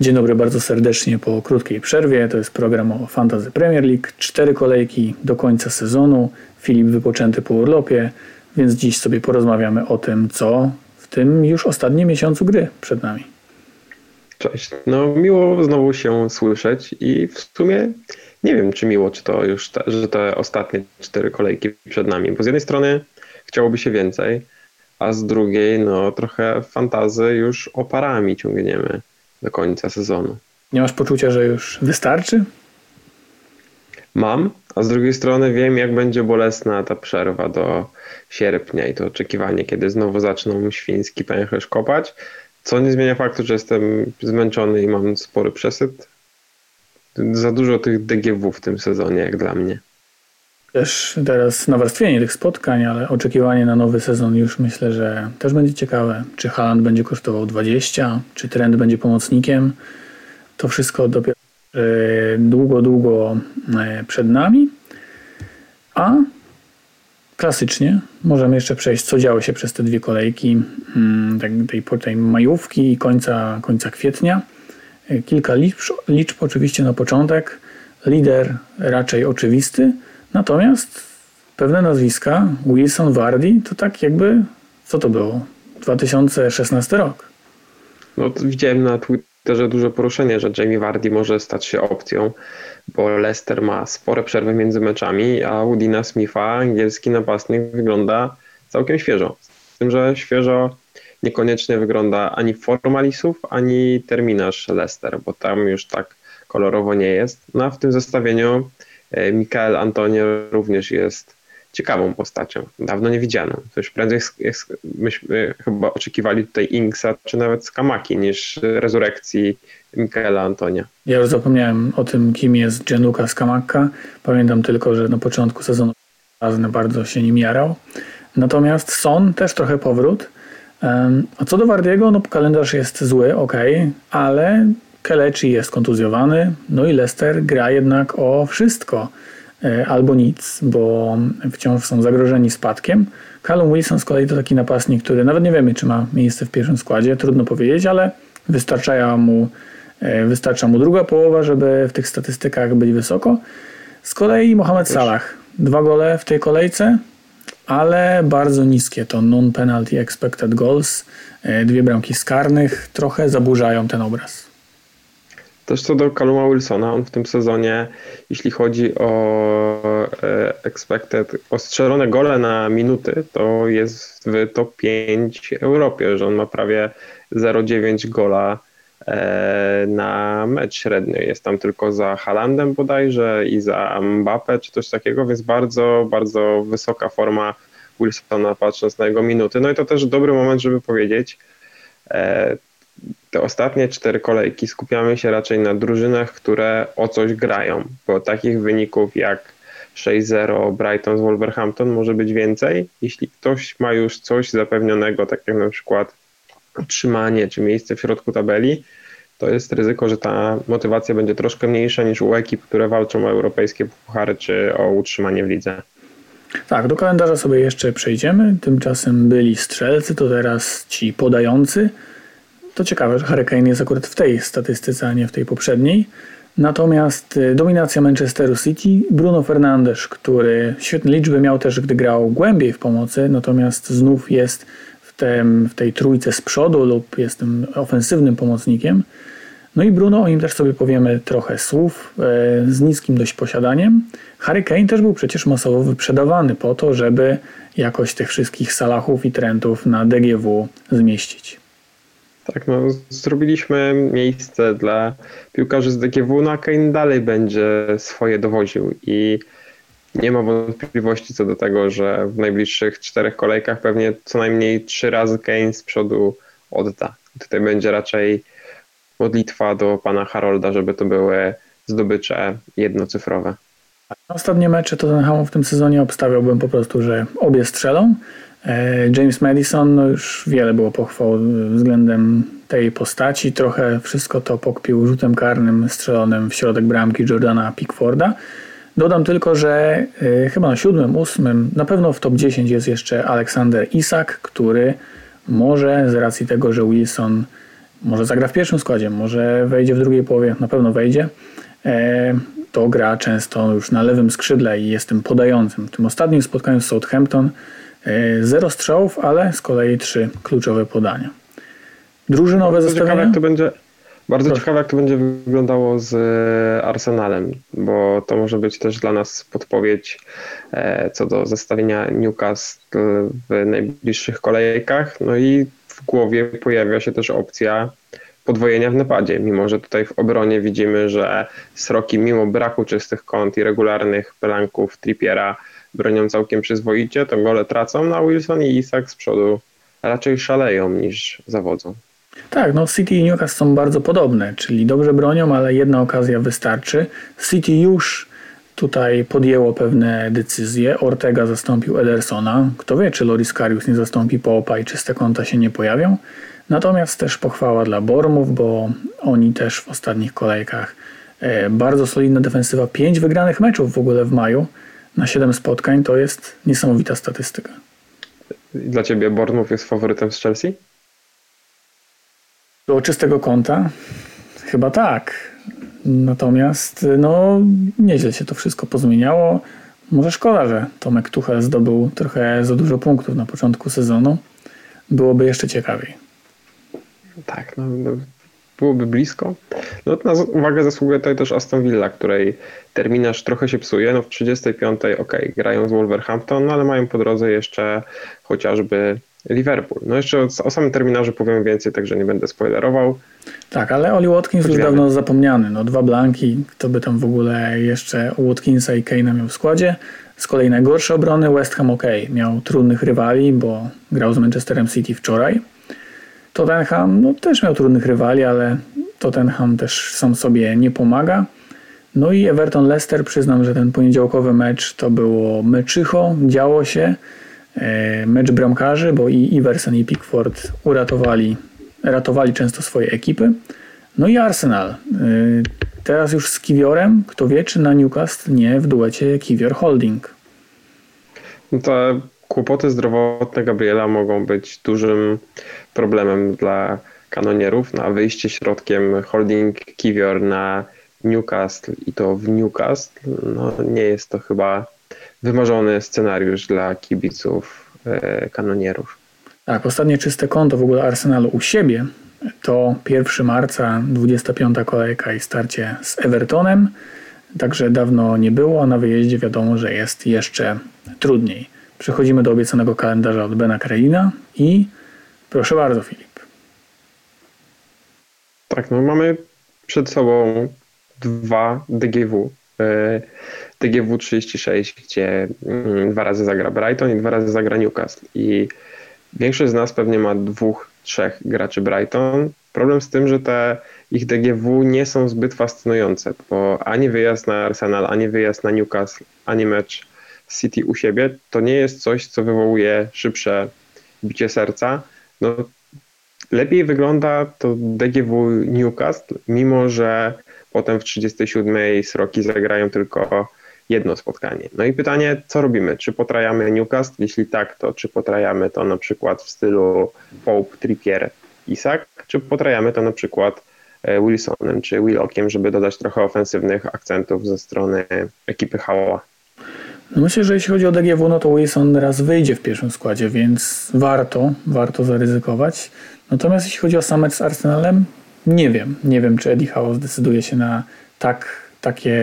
Dzień dobry bardzo serdecznie po krótkiej przerwie. To jest program o Fantasy Premier League. Cztery kolejki do końca sezonu. Filip wypoczęty po urlopie, więc dziś sobie porozmawiamy o tym, co w tym już ostatnim miesiącu gry przed nami. Cześć. No miło znowu się słyszeć i w sumie nie wiem, czy miło, czy to już, te, że te ostatnie cztery kolejki przed nami, bo z jednej strony chciałoby się więcej, a z drugiej no trochę fantazy już oparami ciągniemy do końca sezonu. Nie masz poczucia, że już wystarczy? Mam, a z drugiej strony wiem, jak będzie bolesna ta przerwa do sierpnia i to oczekiwanie, kiedy znowu zaczną świński pęcherz kopać, co nie zmienia faktu, że jestem zmęczony i mam spory przesyt. Za dużo tych DGW w tym sezonie, jak dla mnie. Też teraz nawarstwienie tych spotkań, ale oczekiwanie na nowy sezon już myślę, że też będzie ciekawe. Czy Haaland będzie kosztował 20, czy trend będzie pomocnikiem. To wszystko dopiero e, długo, długo e, przed nami. A klasycznie możemy jeszcze przejść, co działo się przez te dwie kolejki mm, tak, tej, tej majówki i końca, końca kwietnia. E, kilka liczb, liczb oczywiście na początek. Lider raczej oczywisty, natomiast pewne nazwiska, Wilson, Wardy, to tak jakby, co to było? 2016 rok. No widziałem na Twitterze duże poruszenie, że Jamie Vardy może stać się opcją, bo Leicester ma spore przerwy między meczami, a Udina Smitha, angielski napastnik, wygląda całkiem świeżo. Z tym, że świeżo niekoniecznie wygląda ani formalisów, ani terminarz Leicester, bo tam już tak kolorowo nie jest. No a w tym zestawieniu Mikael Antonio również jest ciekawą postacią, dawno nie widzianą. To już prędzej myśmy chyba oczekiwali tutaj Inksa, czy nawet Skamaki, niż rezurekcji Mikaela Antonia. Ja już zapomniałem o tym, kim jest Gianluca Skamaka. Pamiętam tylko, że na początku sezonu bardzo się nim jarał. Natomiast Son też trochę powrót. A co do Wardiego, no kalendarz jest zły, ok, ale Kelechi jest kontuzjowany, no i Leicester gra jednak o wszystko e, albo nic, bo wciąż są zagrożeni spadkiem. Callum Wilson z kolei to taki napastnik, który nawet nie wiemy, czy ma miejsce w pierwszym składzie, trudno powiedzieć, ale wystarcza mu, e, wystarcza mu druga połowa, żeby w tych statystykach być wysoko. Z kolei Mohamed Salah, dwa gole w tej kolejce, ale bardzo niskie. To non-penalty expected goals, e, dwie bramki skarnych trochę zaburzają ten obraz. Też co do Kaluma Wilsona, on w tym sezonie, jeśli chodzi o e, expected, o strzelone gole na minuty, to jest w top 5 w Europie, że on ma prawie 0,9 gola e, na mecz średnio. Jest tam tylko za Halandem bodajże i za Mbappe czy coś takiego, więc bardzo, bardzo wysoka forma Wilsona patrząc na jego minuty. No i to też dobry moment, żeby powiedzieć, e, te ostatnie cztery kolejki skupiamy się raczej na drużynach, które o coś grają, bo takich wyników jak 6-0 Brighton z Wolverhampton może być więcej. Jeśli ktoś ma już coś zapewnionego, tak jak na przykład utrzymanie czy miejsce w środku tabeli, to jest ryzyko, że ta motywacja będzie troszkę mniejsza niż u ekip, które walczą o europejskie puchary czy o utrzymanie w lidze. Tak, do kalendarza sobie jeszcze przejdziemy. Tymczasem byli strzelcy, to teraz ci podający. To ciekawe, że Hurricane jest akurat w tej statystyce, a nie w tej poprzedniej. Natomiast y, dominacja Manchesteru City, Bruno Fernandes, który świetne liczby miał też, gdy grał głębiej w pomocy, natomiast znów jest w, tem, w tej trójce z przodu lub jest tym ofensywnym pomocnikiem. No i Bruno, o nim też sobie powiemy trochę słów, e, z niskim dość posiadaniem. Harry Kane też był przecież masowo wyprzedawany po to, żeby jakoś tych wszystkich salachów i trendów na DGW zmieścić. Tak, no, zrobiliśmy miejsce dla piłkarzy z DGW, no a Kane dalej będzie swoje dowoził i nie ma wątpliwości co do tego, że w najbliższych czterech kolejkach pewnie co najmniej trzy razy Kane z przodu odda. Tutaj będzie raczej modlitwa do pana Harolda, żeby to były zdobycze jednocyfrowe. Ostatnie mecze Tottenhamu w tym sezonie obstawiałbym po prostu, że obie strzelą. E, James Madison, no już wiele było pochwał względem tej postaci. Trochę wszystko to pokpił rzutem karnym strzelonym w środek bramki Jordana Pickforda. Dodam tylko, że y, chyba na siódmym, ósmym, na pewno w top 10 jest jeszcze Aleksander Isak, który może z racji tego, że Wilson może zagra w pierwszym składzie, może wejdzie w drugiej połowie, na pewno wejdzie, e, to gra często już na lewym skrzydle i jest tym podającym. W tym ostatnim spotkaniu z Southampton e, zero strzałów, ale z kolei trzy kluczowe podania. Drużynowe zestawienie. Ciekawe, jak to będzie, bardzo Proszę. ciekawe, jak to będzie wyglądało z e, Arsenalem, bo to może być też dla nas podpowiedź e, co do zestawienia Newcastle w najbliższych kolejkach. No i w głowie pojawia się też opcja podwojenia w napadzie, mimo że tutaj w obronie widzimy, że Sroki mimo braku czystych kąt i regularnych blanków Trippiera bronią całkiem przyzwoicie, to gole tracą, na Wilson i Isak z przodu raczej szaleją niż zawodzą. Tak, no City i Newcastle są bardzo podobne, czyli dobrze bronią, ale jedna okazja wystarczy. City już tutaj podjęło pewne decyzje. Ortega zastąpił Edersona. Kto wie, czy Loris Karius nie zastąpi Popa i czyste konta się nie pojawią. Natomiast też pochwała dla Bormów, bo oni też w ostatnich kolejkach e, bardzo solidna defensywa. 5 wygranych meczów w ogóle w maju na 7 spotkań to jest niesamowita statystyka. Dla ciebie Bormów jest faworytem z Chelsea? Do czystego konta? Chyba tak. Natomiast no, nieźle się to wszystko pozmieniało. Może szkoda, że Tomek Tuchel zdobył trochę za dużo punktów na początku sezonu. Byłoby jeszcze ciekawiej. Tak, no, no byłoby blisko. No, na uwagę zasługuje tutaj też Aston Villa, której terminarz trochę się psuje. No w 35 ok, grają z Wolverhampton, no, ale mają po drodze jeszcze chociażby Liverpool. No jeszcze o, o samym terminarzu powiem więcej, także nie będę spoilerował. Tak, ale Oli Watkins już dawno zapomniany. No dwa blanki, kto by tam w ogóle jeszcze Watkinsa i Kane'a miał w składzie. Z kolei najgorsze obrony West Ham ok, miał trudnych rywali, bo grał z Manchesterem City wczoraj. Tottenham no, też miał trudnych rywali, ale Tottenham też sam sobie nie pomaga. No i Everton Leicester, przyznam, że ten poniedziałkowy mecz to było meczycho, działo się. E, mecz bramkarzy, bo i Iverson i Pickford uratowali, ratowali często swoje ekipy. No i Arsenal. E, teraz już z Kiwiorem, kto wie, czy na Newcastle nie w duecie Kiwior Holding. No te kłopoty zdrowotne Gabriela mogą być dużym problemem dla kanonierów. Na wyjście środkiem Holding Kiwior na Newcastle i to w Newcastle, no nie jest to chyba wymarzony scenariusz dla kibiców e, kanonierów. Tak, ostatnie czyste konto w ogóle Arsenalu u siebie to 1 marca, 25 kolejka i starcie z Evertonem. Także dawno nie było, a na wyjeździe wiadomo, że jest jeszcze trudniej. Przechodzimy do obiecanego kalendarza od Bena Kreina i proszę bardzo Filip. Tak, no mamy przed sobą dwa DGW. TGW 36, gdzie mm, dwa razy zagra Brighton i dwa razy zagra Newcastle. I większość z nas pewnie ma dwóch, trzech graczy Brighton. Problem z tym, że te ich DGW nie są zbyt fascynujące, bo ani wyjazd na Arsenal, ani wyjazd na Newcastle, ani mecz City u siebie, to nie jest coś, co wywołuje szybsze bicie serca. No, lepiej wygląda to DGW Newcastle, mimo że potem w 37 sroki zagrają tylko jedno spotkanie. No i pytanie, co robimy? Czy potrajamy Newcastle? Jeśli tak, to czy potrajamy to na przykład w stylu Pope, Trippier, Isak, czy potrajamy to na przykład e, Wilsonem czy Willockiem, żeby dodać trochę ofensywnych akcentów ze strony ekipy Hała? No myślę, że jeśli chodzi o DGW, no to Wilson raz wyjdzie w pierwszym składzie, więc warto, warto zaryzykować. Natomiast jeśli chodzi o sam z Arsenalem, nie wiem. Nie wiem, czy Eddie Howe zdecyduje się na tak, takie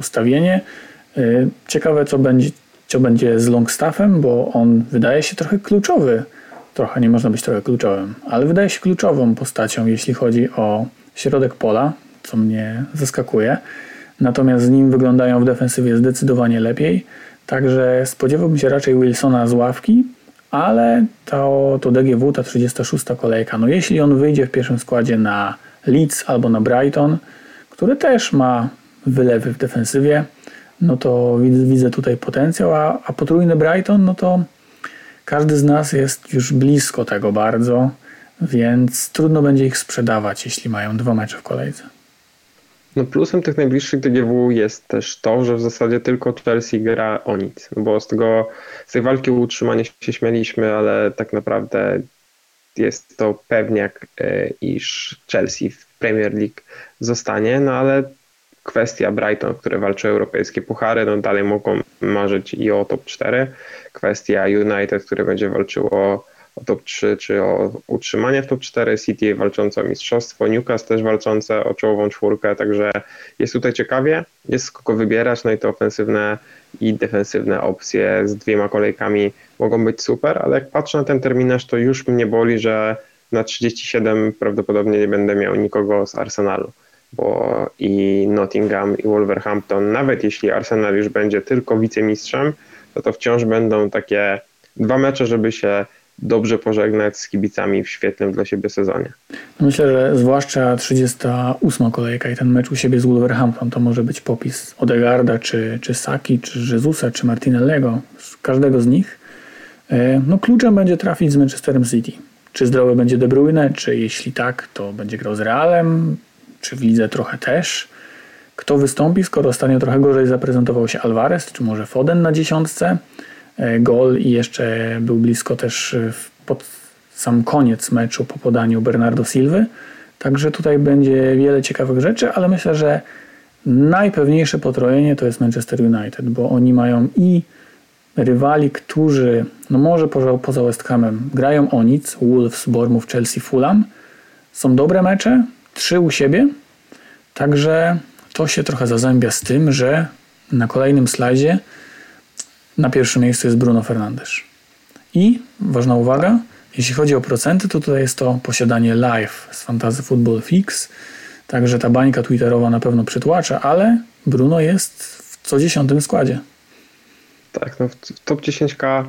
ustawienie. Y, ciekawe, co będzie, co będzie z Longstaffem, bo on wydaje się trochę kluczowy. Trochę nie można być trochę kluczowym, ale wydaje się kluczową postacią, jeśli chodzi o środek pola, co mnie zaskakuje. Natomiast z nim wyglądają w defensywie zdecydowanie lepiej. Także spodziewałbym się raczej Wilsona z ławki, ale to, to DGW, ta 36 kolejka, no jeśli on wyjdzie w pierwszym składzie na Leeds albo na Brighton, który też ma wylewy w defensywie, no to widzę tutaj potencjał, a, a potrójny Brighton, no to każdy z nas jest już blisko tego bardzo, więc trudno będzie ich sprzedawać, jeśli mają dwa mecze w kolejce. No plusem tych najbliższych DGW jest też to, że w zasadzie tylko Chelsea gra o nic, no bo z tego z tej walki o utrzymanie się śmialiśmy, ale tak naprawdę jest to pewniak, e, iż Chelsea w Premier League zostanie, no ale kwestia Brighton, które walczy o europejskie puchary, no dalej mogą marzyć i o top 4. Kwestia United, które będzie walczyło o top 3 czy o utrzymanie w top 4, City walczące o mistrzostwo, Newcastle też walczące o czołową czwórkę, także jest tutaj ciekawie, jest kogo wybierać, no i te ofensywne i defensywne opcje z dwiema kolejkami mogą być super, ale jak patrzę na ten terminarz, to już mnie boli, że na 37 prawdopodobnie nie będę miał nikogo z Arsenalu, bo i Nottingham i Wolverhampton, nawet jeśli Arsenal już będzie tylko wicemistrzem, to to wciąż będą takie dwa mecze, żeby się dobrze pożegnać z kibicami w świetnym dla siebie sezonie. Myślę, że zwłaszcza 38 kolejka i ten mecz u siebie z Wolverhampton to może być popis Odegarda, czy, czy Saki, czy Jezusa, czy Martinellego, każdego z nich. E, no kluczem będzie trafić z Manchesterem City. Czy zdrowy będzie De Bruyne, czy jeśli tak, to będzie grał z Realem, czy w lidze trochę też. Kto wystąpi, skoro ostatnio trochę gorzej zaprezentował się Alvarez, czy może Foden na dziesiątce. E, gol i jeszcze był blisko też e, pod sam koniec meczu po podaniu Bernardo Silwy. Także tutaj będzie wiele ciekawych rzeczy, ale myślę, że najpewniejsze potrojenie to jest Manchester United, bo oni mają i rywali, którzy, no może poza, poza West Hamem, grają o nic, Wolves, Bournemouth, Chelsea, Fulham. Są dobre mecze, trzy u siebie, także to się trochę zazębia z tym, że na kolejnym slajdzie na pierwszym miejscu jest Bruno Fernandes. I ważna uwaga, jeśli chodzi o procenty, to tutaj jest to posiadanie live z Fantasy Football Fix. Także ta bańka twitterowa na pewno przytłacza, ale Bruno jest w co dziesiątym składzie. Tak, no w top 10k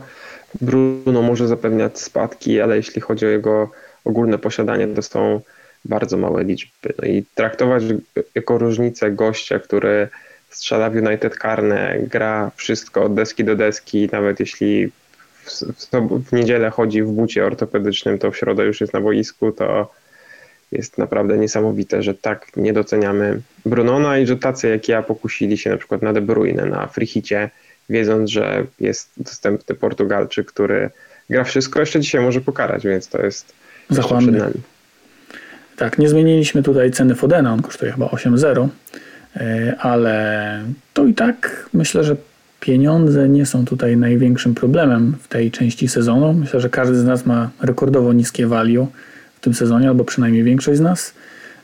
Bruno może zapewniać spadki, ale jeśli chodzi o jego ogólne posiadanie, to są bardzo małe liczby. No i traktować jako różnicę gościa, który strzela w United karne, gra wszystko od deski do deski, nawet jeśli w, w, w niedzielę chodzi w bucie ortopedycznym, to w środę już jest na boisku, to jest naprawdę niesamowite, że tak nie doceniamy Brunona i że tacy jak ja pokusili się na przykład na De Bruyne, na Frichicie, wiedząc, że jest dostępny Portugalczyk, który gra wszystko, jeszcze dzisiaj może pokarać, więc to jest Zachłanny. przed nami. Tak, nie zmieniliśmy tutaj ceny Fodena, on kosztuje chyba 8,0 E, ale to i tak myślę, że pieniądze nie są tutaj największym problemem w tej części sezonu. Myślę, że każdy z nas ma rekordowo niskie value w tym sezonie, albo przynajmniej większość z nas.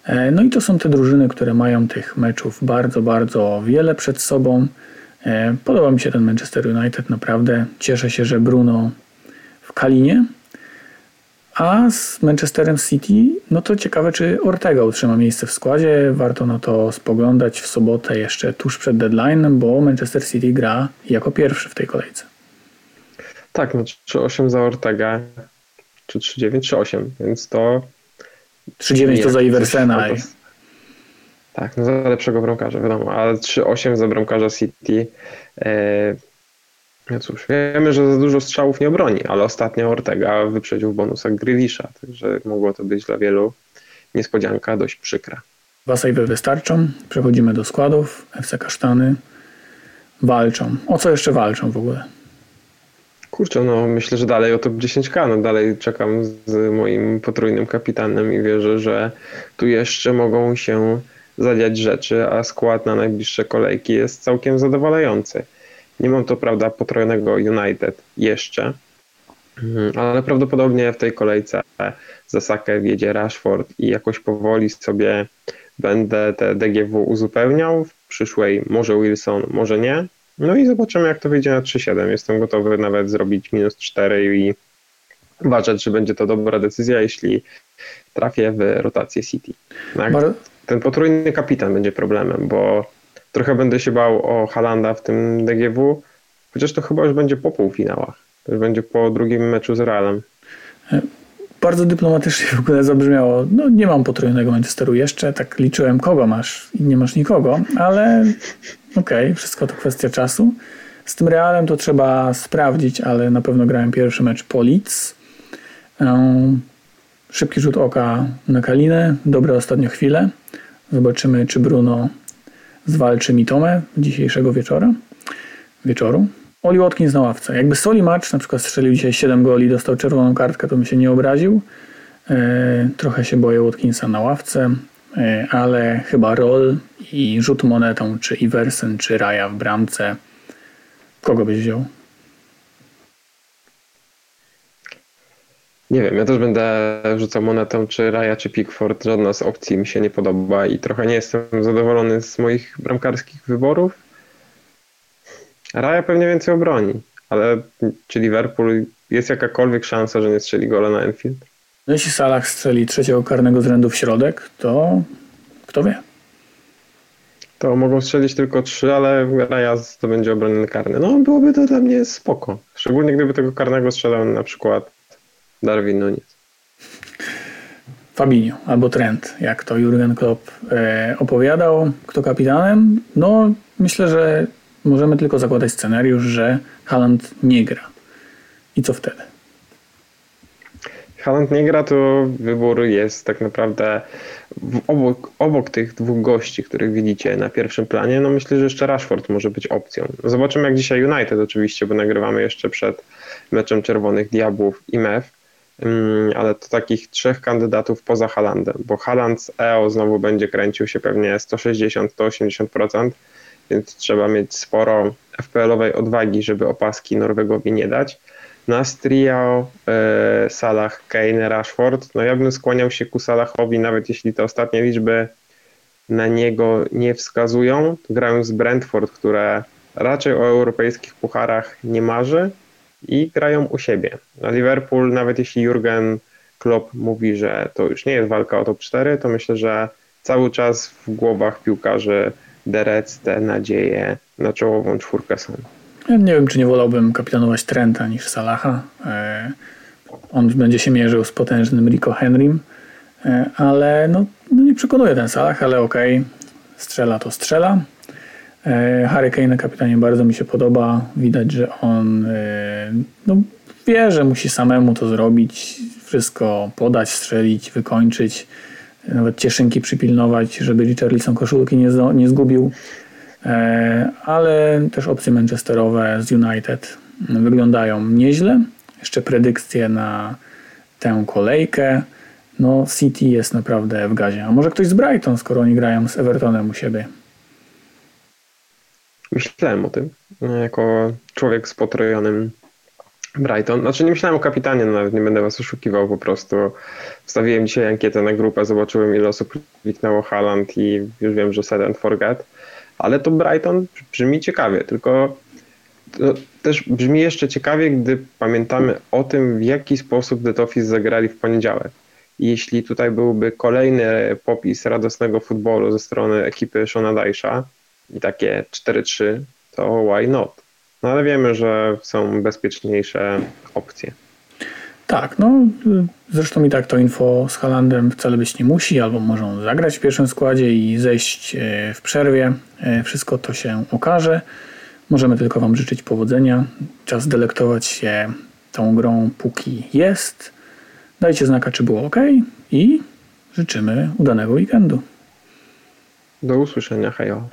E, no i to są te drużyny, które mają tych meczów bardzo, bardzo wiele przed sobą. E, podoba mi się ten Manchester United, naprawdę. Cieszę się, że Bruno w Kalinie a z Manchesterem City, no to ciekawe, czy Ortega utrzyma miejsce w składzie. Warto na to spoglądać w sobotę jeszcze tuż przed deadline'em, bo Manchester City gra jako pierwszy w tej kolejce. Tak, no 3-8 za Ortega, czy 3-9, czy 8, więc to... 3-9 to za Iversena. Tak, no za lepszego bramkarza, wiadomo, ale 3-8 za bramkarza City. E, no cóż, wiemy, że za dużo strzałów nie obroni, ale ostatnio Ortega wyprzedził w bonusach Grealisha, także mogło to być dla wielu niespodzianka dość przykra. Dwa sejwy wystarczą, przechodzimy do składów, FC Kasztany walczą. O co jeszcze walczą w ogóle? Kurczę, no myślę, że dalej o top 10k, no dalej czekam z moim potrójnym kapitanem i wierzę, że tu jeszcze mogą się zadziać rzeczy, a skład na najbliższe kolejki jest całkiem zadowalający. Nie mam to prawda potrojonego United jeszcze, mhm, ale prawdopodobnie w tej kolejce za Sakę wjedzie Rashford i jakoś powoli sobie będę te DGW uzupełniał. W przyszłej może Wilson, może nie. No i zobaczymy, jak to wyjdzie na 3-7. Jestem gotowy nawet zrobić minus 4 i uważać, że będzie to dobra decyzja, jeśli trafię w rotację City. Tak? Ten potrójny kapitan będzie problemem, bo Trochę będę się bał o Halanda w tym DGW, chociaż to chyba już będzie po półfinałach. To już będzie po drugim meczu z Realem. Bardzo dyplomatycznie w ogóle zabrzmiało. No nie mam potrójnego Manchesteru jeszcze, tak liczyłem kogo masz i nie masz nikogo, ale okej, okay, wszystko to kwestia czasu. Z tym Realem to trzeba sprawdzić, ale na pewno grałem pierwszy mecz po Leeds. Szybki rzut oka na Kalinę, dobre ostatnio chwile. Zobaczymy, czy Bruno zwalczy Mitomę dzisiejszego wieczora, wieczoru. Oli Watkins na ławce. Jakby Soli Match na przykład strzelił dzisiaj 7 goli, dostał czerwoną kartkę, to bym się nie obraził. E, trochę się boję Watkinsa na ławce, e, ale chyba Roll i rzut monetą, czy Iversen, czy Raja w bramce. Kogo byś wziął? Nie wiem, ja też będę rzucał monetą, czy Raja, czy Pickford. Żadna z opcji mi się nie podoba i trochę nie jestem zadowolony z moich bramkarskich wyborów. Raja pewnie więcej obroni, ale czy Liverpool jest jakakolwiek szansa, że nie strzeli gola na Enfield? No jeśli Salah strzeli trzeciego karnego z rzędu w środek, to kto wie? To mogą strzelić tylko trzy, ale Raja to będzie obronny karny. No byłoby to dla mnie spoko. Szczególnie gdyby tego karnego strzelał na przykład Darwin Nunes. Fabinho albo Trent, jak to Jurgen Klopp e, opowiadał. Kto kapitanem? No myślę, że możemy tylko zakładać scenariusz, że Haaland nie gra. I co wtedy? Haaland nie gra, to wybór jest tak naprawdę obok, obok tych dwóch gości, których widzicie na pierwszym planie, no myślę, że jeszcze Rashford może być opcją. Zobaczymy jak dzisiaj United oczywiście, bo nagrywamy jeszcze przed meczem Czerwonych Diabłów i MEF, ale to takich trzech kandydatów poza Haalandem, bo Haaland z EO znowu będzie kręcił się pewnie 160-180%, więc trzeba mieć sporo FPL-owej odwagi, żeby opaski Norwegowi nie dać. Nas trio e, Salah, Kane, Rashford, no ja bym skłaniał się ku Salahowi, nawet jeśli te ostatnie liczby na niego nie wskazują. Grają z Brentford, które raczej o europejskich pucharach nie marzy i grają u siebie. A Liverpool, nawet jeśli Jurgen Klopp mówi, że to już nie jest walka o top 4, to myślę, że cały czas w głowach piłkarzy Derec te nadzieje na czołową czwórkę są. Ja nie wiem, czy nie wolałbym kapitanować Trenta niż Salaha. E, on będzie się mierzył z potężnym Rico Henrym, e, ale no, no nie przekonuje ten Salah, ale okej, okay. strzela to strzela. E, Harry Kane kapitanie bardzo mi się podoba. Widać, że on no, wie, że musi samemu to zrobić, wszystko podać, strzelić, wykończyć nawet cieszynki przypilnować, żeby Richarlison koszulki nie, nie zgubił. E, ale też opcje manchesterowe z United wyglądają nieźle. Jeszcze predykcje na tę kolejkę. No, City jest naprawdę w gazie. A może ktoś z Brighton, skoro oni grają z Evertonem u siebie? Myślałem o tym. Jako człowiek z potrojonym Brighton. Znaczy nie myślałem o kapitanie, no nawet nie będę was oszukiwał, po prostu wstawiłem dzisiaj ankietę na grupę, zobaczyłem ile osób kliknęło Haaland i już wiem, że set and forget, ale to Brighton brzmi ciekawie, tylko też brzmi jeszcze ciekawie, gdy pamiętamy o tym, w jaki sposób The Toffees zagrali w poniedziałek. Jeśli tutaj byłby kolejny popis radosnego futbolu ze strony ekipy Shona Dajsza i takie 4-3, to why not? No ale wiemy, że są bezpieczniejsze opcje. Tak, no zresztą i tak to info z Halandem wcale być nie musi, albo może zagrać w pierwszym składzie i zejść e, w przerwie. E, wszystko to się okaże. Możemy tylko Wam życzyć powodzenia. Czas delektować się tą grą, póki jest. Dajcie znaka, czy było ok i życzymy udanego weekendu. Do usłyszenia, hejo.